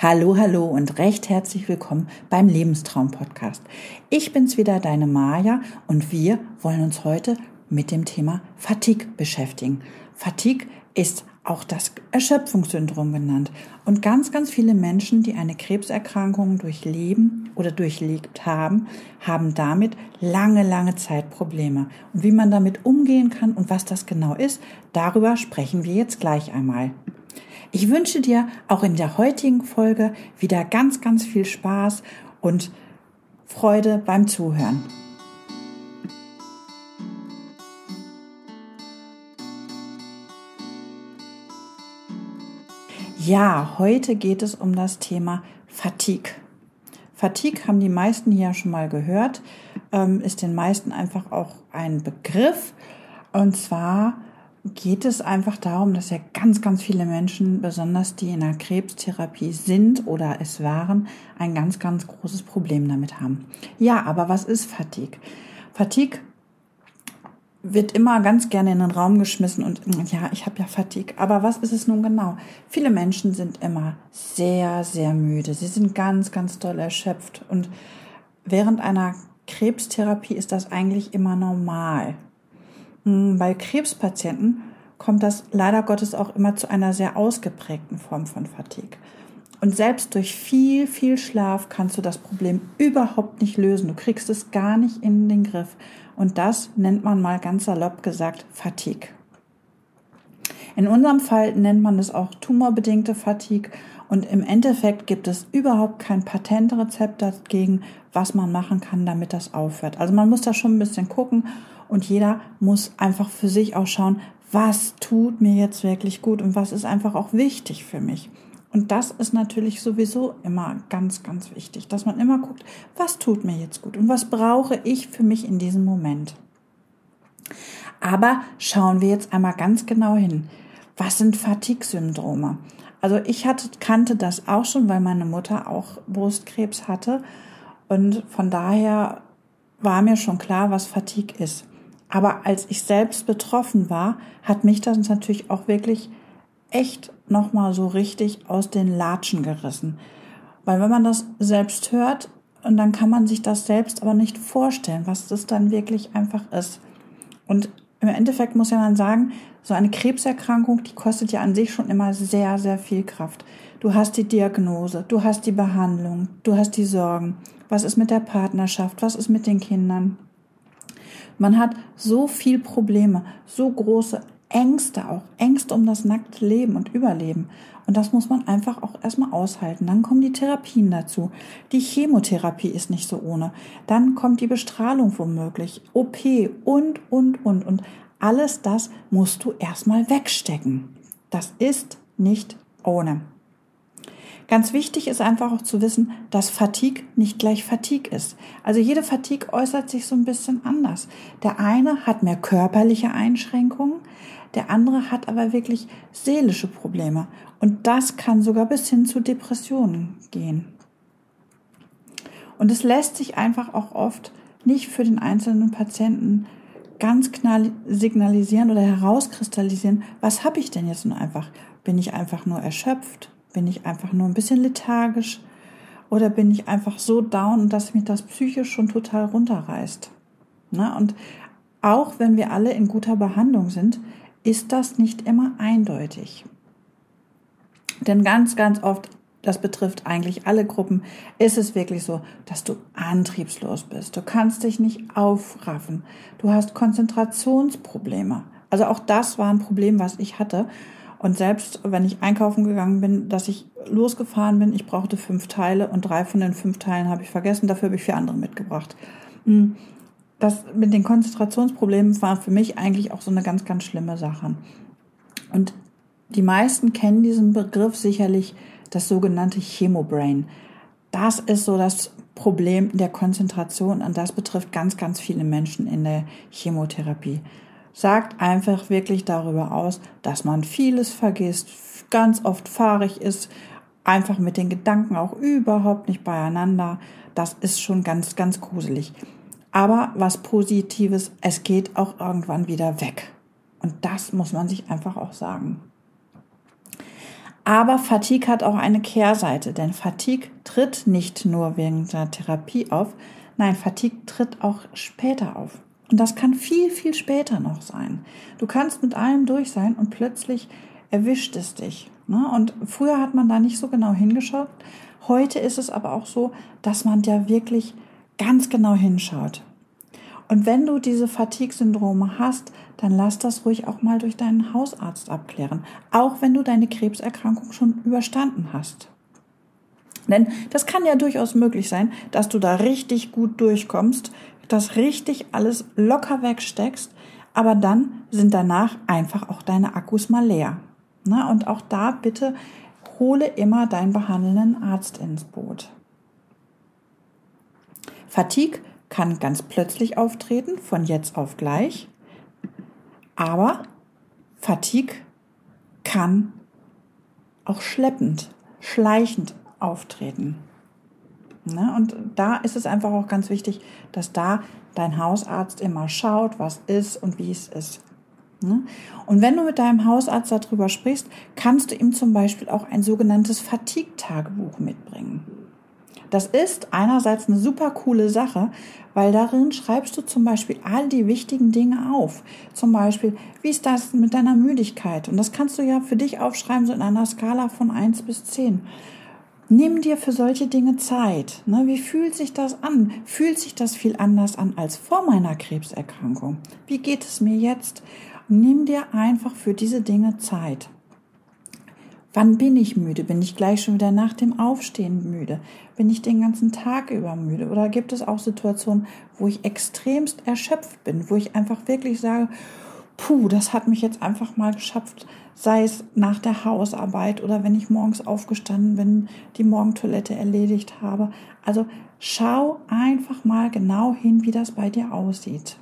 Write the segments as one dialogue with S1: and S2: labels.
S1: Hallo, hallo und recht herzlich willkommen beim Lebenstraum Podcast. Ich bin's wieder, deine Maja, und wir wollen uns heute mit dem Thema Fatigue beschäftigen. Fatigue ist auch das Erschöpfungssyndrom genannt. Und ganz, ganz viele Menschen, die eine Krebserkrankung durchleben oder durchlebt haben, haben damit lange, lange Zeit Probleme. Und wie man damit umgehen kann und was das genau ist, darüber sprechen wir jetzt gleich einmal. Ich wünsche dir auch in der heutigen Folge wieder ganz, ganz viel Spaß und Freude beim Zuhören. Ja, heute geht es um das Thema Fatigue. Fatigue haben die meisten hier schon mal gehört, ähm, ist den meisten einfach auch ein Begriff. Und zwar geht es einfach darum, dass ja ganz, ganz viele Menschen, besonders die in der Krebstherapie sind oder es waren, ein ganz, ganz großes Problem damit haben. Ja, aber was ist Fatigue? Fatigue wird immer ganz gerne in den Raum geschmissen und ja, ich habe ja Fatigue. Aber was ist es nun genau? Viele Menschen sind immer sehr, sehr müde. Sie sind ganz, ganz doll erschöpft. Und während einer Krebstherapie ist das eigentlich immer normal. Bei Krebspatienten kommt das leider Gottes auch immer zu einer sehr ausgeprägten Form von Fatigue. Und selbst durch viel, viel Schlaf kannst du das Problem überhaupt nicht lösen. Du kriegst es gar nicht in den Griff. Und das nennt man mal ganz salopp gesagt Fatigue. In unserem Fall nennt man es auch tumorbedingte Fatigue. Und im Endeffekt gibt es überhaupt kein Patentrezept dagegen, was man machen kann, damit das aufhört. Also man muss da schon ein bisschen gucken und jeder muss einfach für sich auch schauen, was tut mir jetzt wirklich gut und was ist einfach auch wichtig für mich. Und das ist natürlich sowieso immer ganz, ganz wichtig, dass man immer guckt, was tut mir jetzt gut und was brauche ich für mich in diesem Moment. Aber schauen wir jetzt einmal ganz genau hin. Was sind Fatigue-Syndrome? Also ich hatte, kannte das auch schon, weil meine Mutter auch Brustkrebs hatte. Und von daher war mir schon klar, was Fatigue ist. Aber als ich selbst betroffen war, hat mich das natürlich auch wirklich echt nochmal so richtig aus den Latschen gerissen. Weil wenn man das selbst hört, und dann kann man sich das selbst aber nicht vorstellen, was das dann wirklich einfach ist. Und im Endeffekt muss ja man sagen, so eine Krebserkrankung, die kostet ja an sich schon immer sehr, sehr viel Kraft. Du hast die Diagnose, du hast die Behandlung, du hast die Sorgen. Was ist mit der Partnerschaft? Was ist mit den Kindern? Man hat so viel Probleme, so große Ängste auch, Ängste um das nackte Leben und Überleben. Und das muss man einfach auch erstmal aushalten. Dann kommen die Therapien dazu. Die Chemotherapie ist nicht so ohne. Dann kommt die Bestrahlung womöglich, OP und, und, und. Und alles das musst du erstmal wegstecken. Das ist nicht ohne. Ganz wichtig ist einfach auch zu wissen, dass Fatigue nicht gleich Fatigue ist. Also jede Fatigue äußert sich so ein bisschen anders. Der eine hat mehr körperliche Einschränkungen, der andere hat aber wirklich seelische Probleme. Und das kann sogar bis hin zu Depressionen gehen. Und es lässt sich einfach auch oft nicht für den einzelnen Patienten ganz klar signalisieren oder herauskristallisieren, was habe ich denn jetzt nun einfach? Bin ich einfach nur erschöpft? Bin ich einfach nur ein bisschen lethargisch? Oder bin ich einfach so down, dass mich das psychisch schon total runterreißt? Na, und auch wenn wir alle in guter Behandlung sind, ist das nicht immer eindeutig. Denn ganz, ganz oft, das betrifft eigentlich alle Gruppen, ist es wirklich so, dass du antriebslos bist. Du kannst dich nicht aufraffen. Du hast Konzentrationsprobleme. Also auch das war ein Problem, was ich hatte. Und selbst wenn ich einkaufen gegangen bin, dass ich losgefahren bin, ich brauchte fünf Teile und drei von den fünf Teilen habe ich vergessen, dafür habe ich vier andere mitgebracht. Hm, das mit den Konzentrationsproblemen war für mich eigentlich auch so eine ganz, ganz schlimme Sache. Und die meisten kennen diesen Begriff sicherlich, das sogenannte Chemobrain. Das ist so das Problem der Konzentration und das betrifft ganz, ganz viele Menschen in der Chemotherapie sagt einfach wirklich darüber aus, dass man vieles vergisst, ganz oft fahrig ist, einfach mit den Gedanken auch überhaupt nicht beieinander. Das ist schon ganz, ganz gruselig. Aber was Positives, es geht auch irgendwann wieder weg. Und das muss man sich einfach auch sagen. Aber Fatigue hat auch eine Kehrseite, denn Fatigue tritt nicht nur wegen der Therapie auf, nein, Fatigue tritt auch später auf. Und das kann viel, viel später noch sein. Du kannst mit allem durch sein und plötzlich erwischt es dich. Ne? Und früher hat man da nicht so genau hingeschaut. Heute ist es aber auch so, dass man ja wirklich ganz genau hinschaut. Und wenn du diese Fatigue-Syndrome hast, dann lass das ruhig auch mal durch deinen Hausarzt abklären, auch wenn du deine Krebserkrankung schon überstanden hast. Denn das kann ja durchaus möglich sein, dass du da richtig gut durchkommst, das richtig alles locker wegsteckst, aber dann sind danach einfach auch deine Akkus mal leer. Na, und auch da bitte hole immer deinen behandelnden Arzt ins Boot. Fatigue kann ganz plötzlich auftreten, von jetzt auf gleich, aber Fatigue kann auch schleppend, schleichend auftreten. Ne? Und da ist es einfach auch ganz wichtig, dass da dein Hausarzt immer schaut, was ist und wie es ist. Ne? Und wenn du mit deinem Hausarzt darüber sprichst, kannst du ihm zum Beispiel auch ein sogenanntes Fatigue-Tagebuch mitbringen. Das ist einerseits eine super coole Sache, weil darin schreibst du zum Beispiel all die wichtigen Dinge auf. Zum Beispiel, wie ist das mit deiner Müdigkeit? Und das kannst du ja für dich aufschreiben, so in einer Skala von eins bis zehn. Nimm dir für solche Dinge Zeit. Ne? Wie fühlt sich das an? Fühlt sich das viel anders an als vor meiner Krebserkrankung? Wie geht es mir jetzt? Nimm dir einfach für diese Dinge Zeit. Wann bin ich müde? Bin ich gleich schon wieder nach dem Aufstehen müde? Bin ich den ganzen Tag über müde? Oder gibt es auch Situationen, wo ich extremst erschöpft bin, wo ich einfach wirklich sage, puh, das hat mich jetzt einfach mal geschafft, sei es nach der Hausarbeit oder wenn ich morgens aufgestanden bin, die Morgentoilette erledigt habe. Also schau einfach mal genau hin, wie das bei dir aussieht.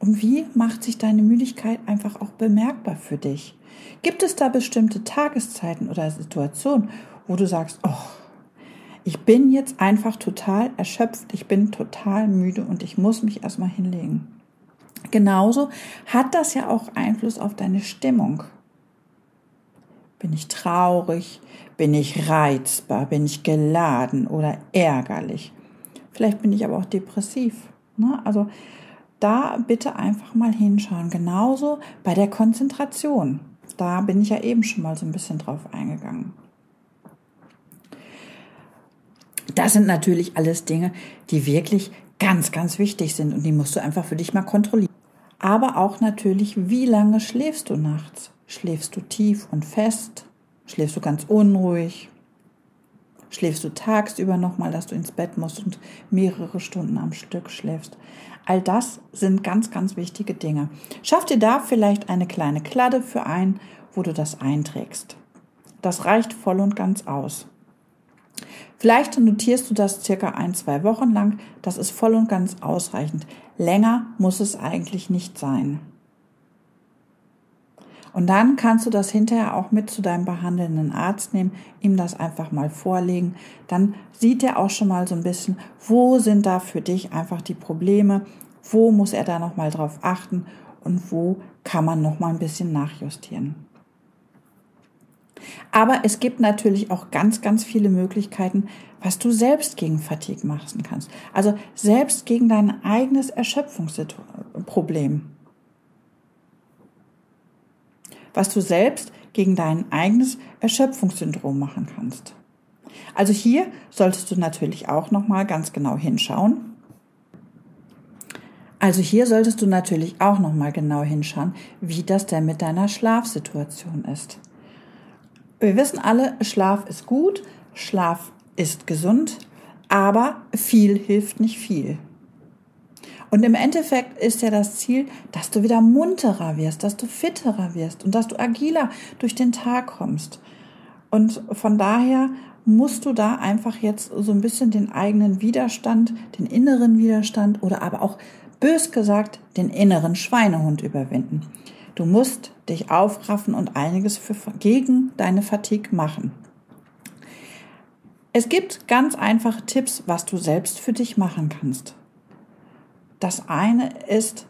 S1: Und wie macht sich deine Müdigkeit einfach auch bemerkbar für dich? Gibt es da bestimmte Tageszeiten oder Situationen, wo du sagst, oh, ich bin jetzt einfach total erschöpft, ich bin total müde und ich muss mich erstmal hinlegen. Genauso hat das ja auch Einfluss auf deine Stimmung. Bin ich traurig? Bin ich reizbar? Bin ich geladen oder ärgerlich? Vielleicht bin ich aber auch depressiv. Ne? Also da bitte einfach mal hinschauen. Genauso bei der Konzentration. Da bin ich ja eben schon mal so ein bisschen drauf eingegangen. Das sind natürlich alles Dinge, die wirklich ganz, ganz wichtig sind und die musst du einfach für dich mal kontrollieren aber auch natürlich, wie lange schläfst du nachts? Schläfst du tief und fest? Schläfst du ganz unruhig? Schläfst du tagsüber nochmal, dass du ins Bett musst und mehrere Stunden am Stück schläfst? All das sind ganz, ganz wichtige Dinge. Schaff dir da vielleicht eine kleine Kladde für ein, wo du das einträgst. Das reicht voll und ganz aus. Vielleicht notierst du das circa ein, zwei Wochen lang. Das ist voll und ganz ausreichend. Länger muss es eigentlich nicht sein. Und dann kannst du das hinterher auch mit zu deinem behandelnden Arzt nehmen, ihm das einfach mal vorlegen. Dann sieht er auch schon mal so ein bisschen, wo sind da für dich einfach die Probleme, wo muss er da noch mal drauf achten und wo kann man noch mal ein bisschen nachjustieren. Aber es gibt natürlich auch ganz, ganz viele Möglichkeiten, was du selbst gegen Fatigue machen kannst. Also selbst gegen dein eigenes Erschöpfungsproblem. Was du selbst gegen dein eigenes Erschöpfungssyndrom machen kannst. Also hier solltest du natürlich auch noch mal ganz genau hinschauen. Also hier solltest du natürlich auch noch mal genau hinschauen, wie das denn mit deiner Schlafsituation ist. Wir wissen alle, Schlaf ist gut, Schlaf ist gesund, aber viel hilft nicht viel. Und im Endeffekt ist ja das Ziel, dass du wieder munterer wirst, dass du fitterer wirst und dass du agiler durch den Tag kommst. Und von daher musst du da einfach jetzt so ein bisschen den eigenen Widerstand, den inneren Widerstand oder aber auch bös gesagt den inneren Schweinehund überwinden. Du musst dich aufraffen und einiges für, gegen deine Fatigue machen. Es gibt ganz einfache Tipps, was du selbst für dich machen kannst. Das eine ist,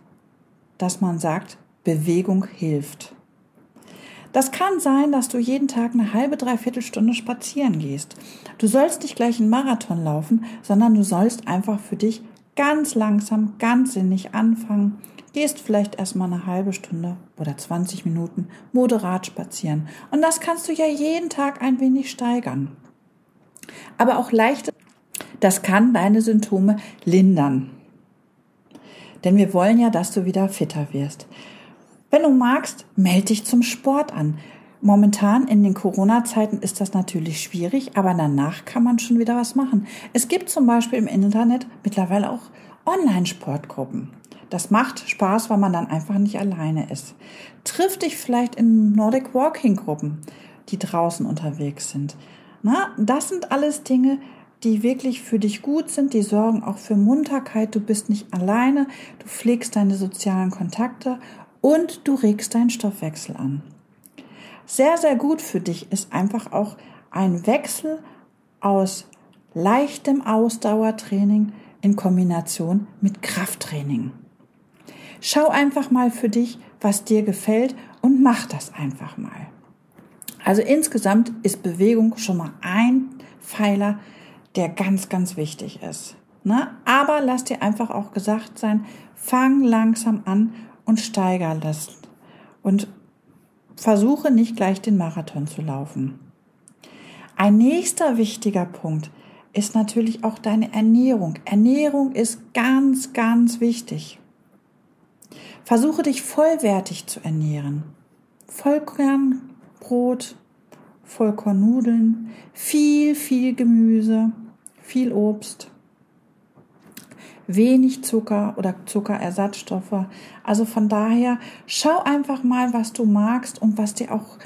S1: dass man sagt, Bewegung hilft. Das kann sein, dass du jeden Tag eine halbe, dreiviertel Stunde spazieren gehst. Du sollst nicht gleich einen Marathon laufen, sondern du sollst einfach für dich ganz langsam, ganz sinnig anfangen. Gehst vielleicht erstmal eine halbe Stunde oder 20 Minuten moderat spazieren. Und das kannst du ja jeden Tag ein wenig steigern. Aber auch leicht, das kann deine Symptome lindern. Denn wir wollen ja, dass du wieder fitter wirst. Wenn du magst, melde dich zum Sport an. Momentan in den Corona-Zeiten ist das natürlich schwierig, aber danach kann man schon wieder was machen. Es gibt zum Beispiel im Internet mittlerweile auch Online-Sportgruppen. Das macht Spaß, weil man dann einfach nicht alleine ist. Triff dich vielleicht in Nordic Walking Gruppen, die draußen unterwegs sind. Na, das sind alles Dinge, die wirklich für dich gut sind, die sorgen auch für Munterkeit. Du bist nicht alleine, du pflegst deine sozialen Kontakte und du regst deinen Stoffwechsel an. Sehr, sehr gut für dich ist einfach auch ein Wechsel aus leichtem Ausdauertraining in Kombination mit Krafttraining. Schau einfach mal für dich, was dir gefällt und mach das einfach mal. Also insgesamt ist Bewegung schon mal ein Pfeiler, der ganz, ganz wichtig ist. Ne? Aber lass dir einfach auch gesagt sein, fang langsam an und steiger das. Und versuche nicht gleich den Marathon zu laufen. Ein nächster wichtiger Punkt ist natürlich auch deine Ernährung. Ernährung ist ganz, ganz wichtig. Versuche dich vollwertig zu ernähren. Vollkornbrot, Vollkornnudeln, viel, viel Gemüse, viel Obst wenig Zucker oder Zuckerersatzstoffe. Also von daher schau einfach mal, was du magst und was dir auch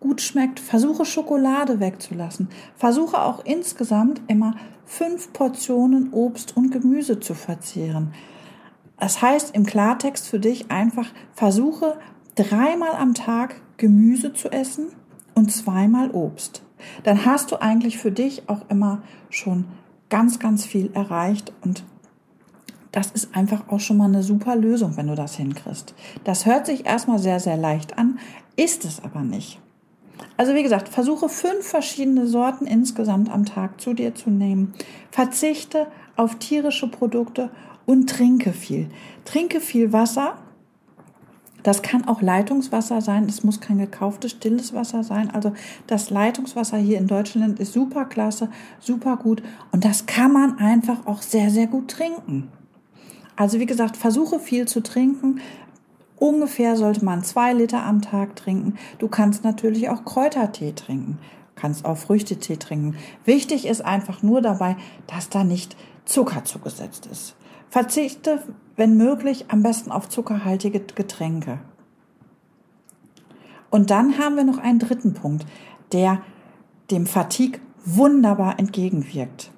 S1: gut schmeckt. Versuche Schokolade wegzulassen. Versuche auch insgesamt immer fünf Portionen Obst und Gemüse zu verzehren. Das heißt im Klartext für dich einfach, versuche dreimal am Tag Gemüse zu essen und zweimal Obst. Dann hast du eigentlich für dich auch immer schon ganz, ganz viel erreicht und das ist einfach auch schon mal eine super Lösung, wenn du das hinkriegst. Das hört sich erstmal sehr, sehr leicht an, ist es aber nicht. Also wie gesagt, versuche fünf verschiedene Sorten insgesamt am Tag zu dir zu nehmen. Verzichte auf tierische Produkte und trinke viel. Trinke viel Wasser. Das kann auch Leitungswasser sein. Es muss kein gekauftes stilles Wasser sein. Also das Leitungswasser hier in Deutschland ist super klasse, super gut. Und das kann man einfach auch sehr, sehr gut trinken. Also wie gesagt, versuche viel zu trinken. Ungefähr sollte man zwei Liter am Tag trinken. Du kannst natürlich auch Kräutertee trinken, kannst auch Früchtetee trinken. Wichtig ist einfach nur dabei, dass da nicht Zucker zugesetzt ist. Verzichte, wenn möglich, am besten auf zuckerhaltige Getränke. Und dann haben wir noch einen dritten Punkt, der dem Fatigue wunderbar entgegenwirkt.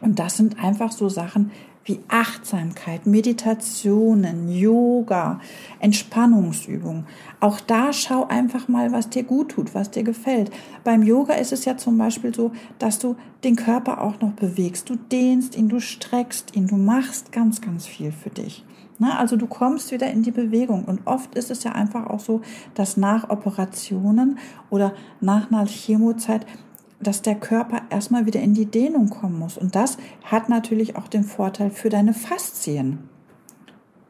S1: Und das sind einfach so Sachen wie Achtsamkeit, Meditationen, Yoga, Entspannungsübungen. Auch da schau einfach mal, was dir gut tut, was dir gefällt. Beim Yoga ist es ja zum Beispiel so, dass du den Körper auch noch bewegst. Du dehnst ihn, du streckst ihn, du machst ganz, ganz viel für dich. Na, also du kommst wieder in die Bewegung. Und oft ist es ja einfach auch so, dass nach Operationen oder nach einer Chemozeit dass der Körper erstmal wieder in die Dehnung kommen muss. Und das hat natürlich auch den Vorteil für deine Faszien.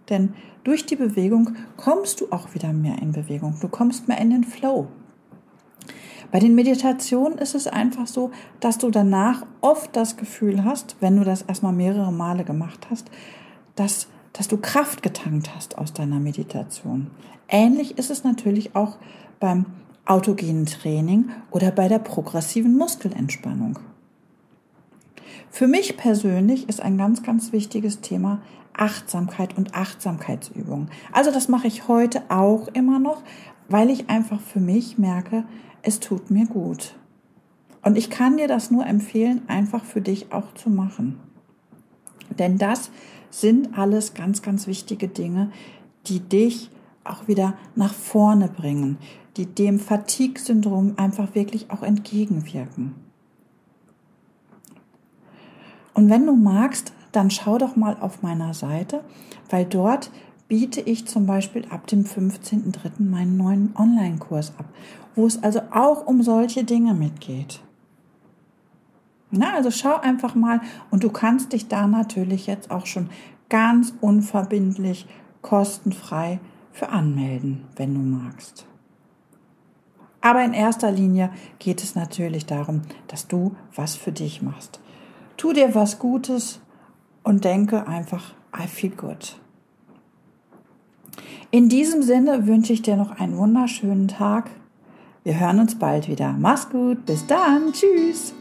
S1: Denn durch die Bewegung kommst du auch wieder mehr in Bewegung. Du kommst mehr in den Flow. Bei den Meditationen ist es einfach so, dass du danach oft das Gefühl hast, wenn du das erstmal mehrere Male gemacht hast, dass, dass du Kraft getankt hast aus deiner Meditation. Ähnlich ist es natürlich auch beim autogenen Training oder bei der progressiven Muskelentspannung. Für mich persönlich ist ein ganz, ganz wichtiges Thema Achtsamkeit und Achtsamkeitsübungen. Also das mache ich heute auch immer noch, weil ich einfach für mich merke, es tut mir gut. Und ich kann dir das nur empfehlen, einfach für dich auch zu machen. Denn das sind alles ganz, ganz wichtige Dinge, die dich auch wieder nach vorne bringen, die dem Fatigue-Syndrom einfach wirklich auch entgegenwirken. Und wenn du magst, dann schau doch mal auf meiner Seite, weil dort biete ich zum Beispiel ab dem 15.03. meinen neuen Online-Kurs ab, wo es also auch um solche Dinge mitgeht. Na, also schau einfach mal und du kannst dich da natürlich jetzt auch schon ganz unverbindlich, kostenfrei für anmelden, wenn du magst. Aber in erster Linie geht es natürlich darum, dass du was für dich machst. Tu dir was Gutes und denke einfach, I feel good. In diesem Sinne wünsche ich dir noch einen wunderschönen Tag. Wir hören uns bald wieder. Mach's gut. Bis dann. Tschüss.